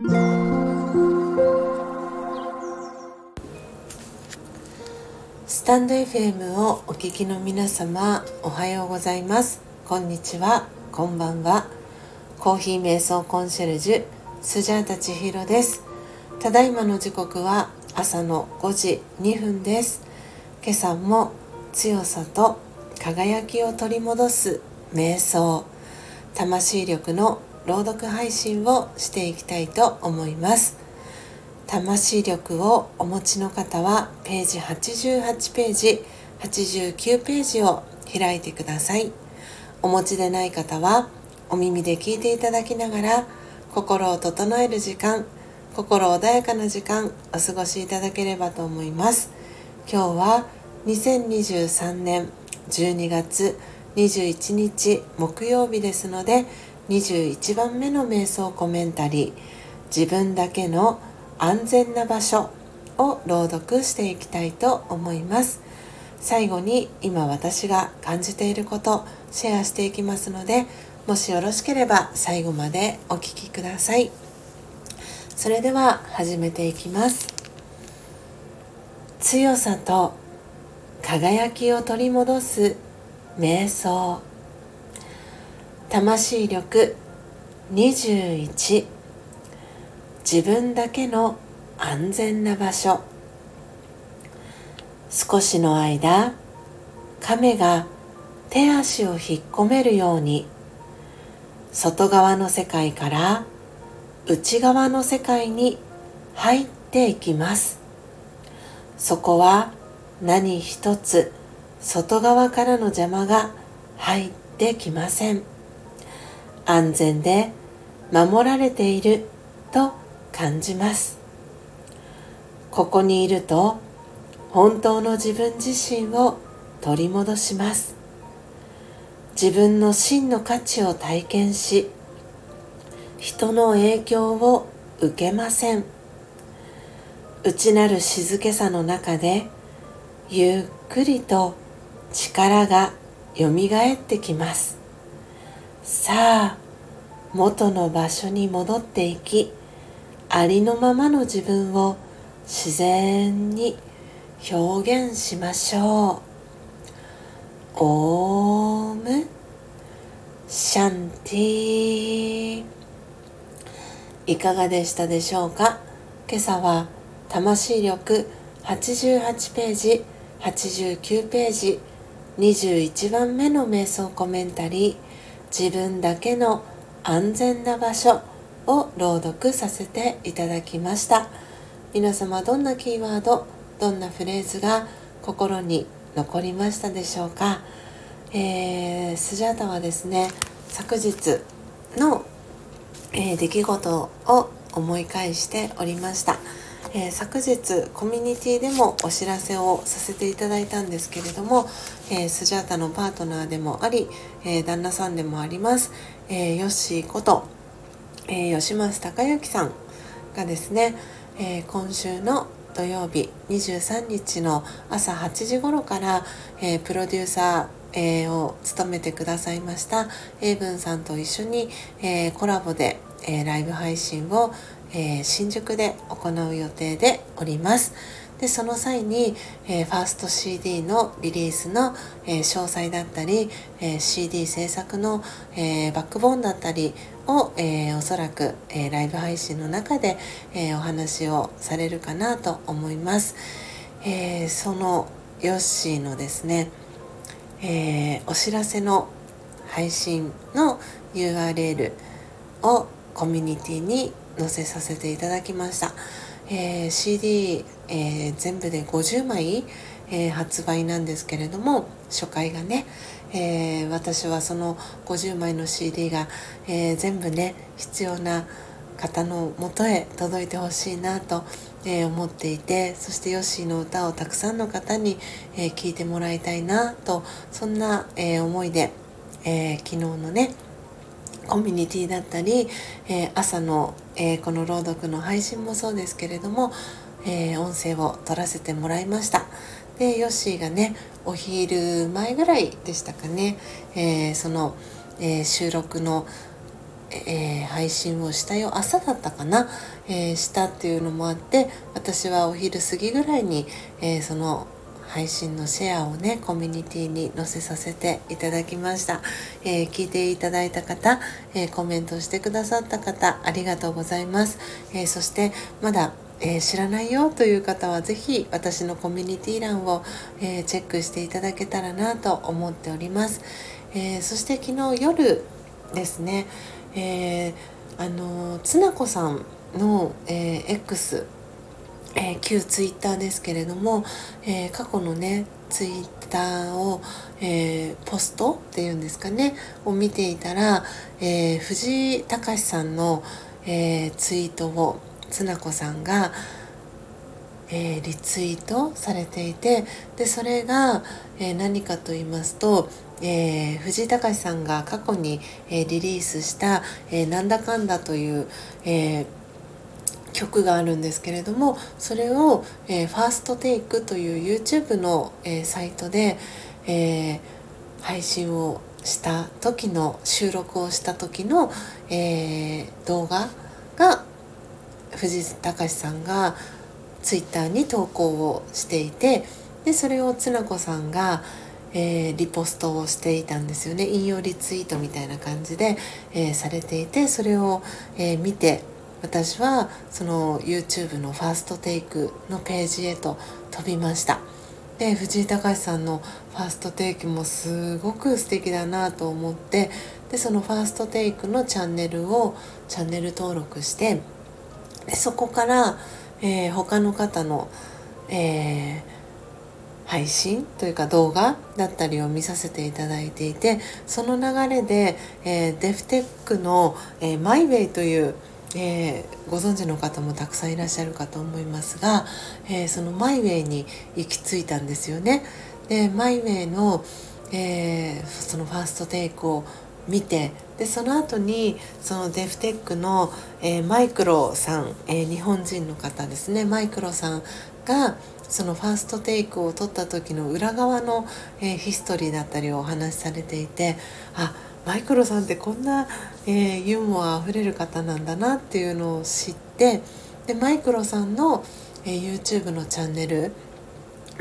スタンド FM をお聞きの皆様おはようございます。こんにちは。こんばんは。コーヒー瞑想コンシェルジュスジャータ千尋です。ただいまの時刻は朝の5時2分です。今朝も強さと輝きを取り戻す瞑想魂力の朗読配信をしていきたいと思います。魂力をお持ちの方はページ88ページ89ページを開いてください。お持ちでない方はお耳で聞いていただきながら心を整える時間心穏やかな時間お過ごしいただければと思います。今日は2023年12月21日木曜日ですので21番目の瞑想コメンタリー自分だけの安全な場所を朗読していきたいと思います。最後に今私が感じていることシェアしていきますのでもしよろしければ最後までお聴きください。それでは始めていきます。強さと輝きを取り戻す瞑想。魂力21自分だけの安全な場所。少しの間亀が手足を引っ込めるように外側の世界から内側の世界に入っていきます。そこは何一つ外側からの邪魔が入ってきません。安全で守られていると感じます。ここにいると本当の自分自身を取り戻します。自分の真の価値を体験し人の影響を受けません。内なる静けさの中でゆっくりと力がよみがえってきます。さあ元の場所に戻っていきありのままの自分を自然に表現しましょう。オーム。シャンティいかがでしたでしょうか？今朝は魂力88ページ89ページ21番目の瞑想コメンタリー。自分だけの安全な場所を朗読させていただきました。皆様どんなキーワードどんなフレーズが心に残りましたでしょうか、えー、スジャータはですね昨日の、えー、出来事を思い返しておりました、えー、昨日コミュニティでもお知らせをさせていただいたんですけれども、えー、スジャータのパートナーでもあり、え旦那さんでもあります、えヨッシーことえー、吉松隆之さんがですね、え、今週の土曜日23日の朝8時頃から、え、プロデューサー、えー、を務めてくださいました英文さんと一緒に、えー、コラボで、えライブ配信を、え新宿で行う予定でおります。でその際に、えー、ファースト CD のリリースの、えー、詳細だったり、えー、CD 制作の、えバックボーンだったりを、えおそらく、えライブ配信の中で、えお話をされるかなと思います。えそのヨッシーのですね、えお知らせの配信の URL をコミュニティに載せさせていただきました。えー、CD、えー、全部で50枚、えー、発売なんですけれども初回がね、え私はその50枚の CD が、え全部ね必要な方のもとへ届いてほしいなと、え思っていてそしてヨッシーの歌をたくさんの方に、え聴いてもらいたいなとそんな、え思いで、え昨日のねコミュニティだったり、えー、朝の、えー、この朗読の配信もそうですけれども、えー、音声を取らせてもらいました。でヨッシーがねお昼前ぐらいでしたかね、えその、え収録の、え、配信をしたよ。朝だったかな、え、したっていうのもあって私はお昼過ぎぐらいに、えその配信のシェアをねコミュニティに載せさせていただきました、えー、聞いていただいた方、えー、コメントしてくださった方ありがとうございます、えー、そしてまだえー、知らないよという方は是非私のコミュニティ欄を、えー、チェックしていただけたらなと思っております、えー、そして昨日夜ですね、えあのつなこさんの、え X えー、旧ツイッターですけれども、えー、過去のねツイッターを、えー、ポストっていうんですかねを見ていたら、え藤井隆さんの、えツイートをつなこさんが、えリツイートされていてでそれが、え何かと言いますと、えー、藤井隆さんが過去に、えリリースした「えなんだかんだ」という、えー曲があるんですけれどもそれを、えー、ファーストテイクという YouTube の、えー、サイトで、えー、配信をした時の収録をした時の、え動画が藤井隆さんが Twitter に投稿をしていてでそれをつな子さんが、えリポストをしていたんですよね。引用リツイートみたいな感じで、えされていてそれを、え見て私はその YouTube のファーストテイクのページへと飛びました。で藤井隆さんのファーストテイクもすごく素敵だなと思ってでそのファーストテイクのチャンネルをチャンネル登録してでそこから、えー、他の方の、えー、配信というか動画だったりを見させていただいていてその流れで、えー、デフテックの、えー、マイウェイというえー、ご存知の方もたくさんいらっしゃるかと思いますが、えー、そのマイウェイに行き着いたんですよね。でマイウェイの、えー、そのファーストテイクを見てでその後にそのデフテックの、えマイクロさん、え日本人の方ですねマイクロさんがそのファーストテイクを取った時の裏側の、えヒストリーだったりをお話しされていてあマイクロさんってこんな、えー、ユーモアあふれる方なんだなっていうのを知ってでマイクロさんの、えー、YouTube のチャンネル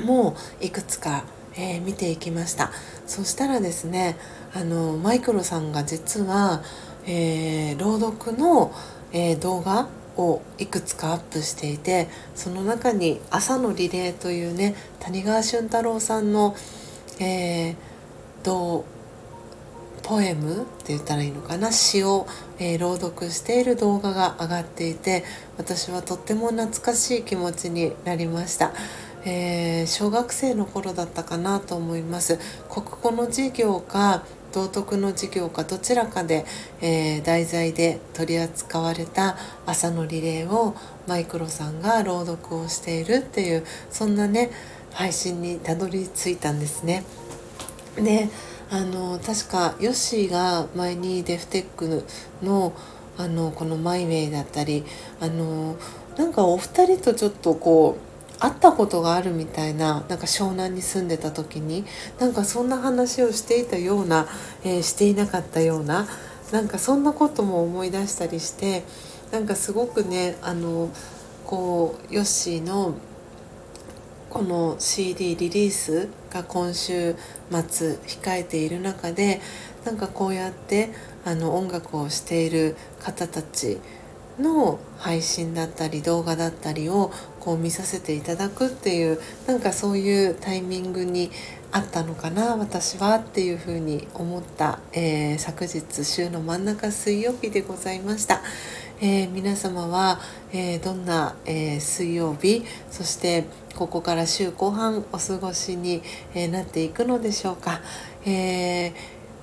もいくつか、えー、見ていきました。そしたらですねあのマイクロさんが実は、えー、朗読の、えー、動画をいくつかアップしていてその中に「朝のリレー」というね谷川俊太郎さんの、えー、動ポエムって言ったらいいのかな？詩を、えー、朗読している動画が上がっていて私はとっても懐かしい気持ちになりました。えー、小学生の頃だったかなと思います国語の授業か道徳の授業かどちらかで、えー、題材で取り扱われた朝のリレーをマイクロさんが朗読をしているっていうそんなね配信にたどり着いたんですね。であの確かヨッシーが前にデフテックのあのこのマイウェイだったりあのなんかお二人とちょっとこう会ったことがあるみたいななんか湘南に住んでた時になんかそんな話をしていたような、えー、していなかったようななんかそんなことも思い出したりしてなんかすごくねあのこうヨッシーのこの CD リリースが今週末控えている中でなんかこうやってあの音楽をしている方たちの配信だったり動画だったりをこう見させていただくっていうなんかそういうタイミングにあったのかな私はっていうふうに思った、えー、昨日週の真ん中水曜日でございました。えー、皆様は、えー、どんな、えー、水曜日そしてここから週後半お過ごしに、えなっていくのでしょうか、え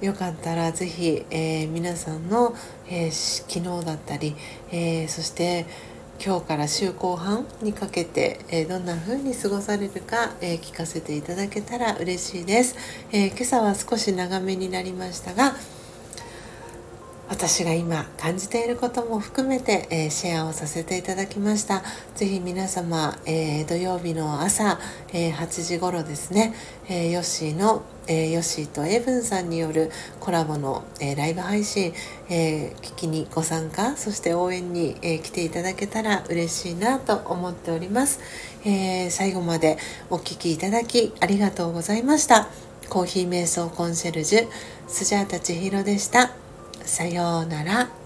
よかったら是非、え皆さんの、え昨日だったり、えそして今日から週後半にかけて、えどんな風に過ごされるか、え聞かせていただけたら嬉しいです、え今朝は少し長めになりましたが私が今感じていることも含めて、えー、シェアをさせていただきました。是非皆様、えー、土曜日の朝、えー、8時頃ですね、えヨッシーの、えヨッシーとエブンさんによるコラボの、えライブ配信、え聞きにご参加そして応援に、え来ていただけたら嬉しいなと思っております、え最後までお聴きいただきありがとうございました。コーヒー瞑想コンシェルジュスジャータ千尋でした。さようなら。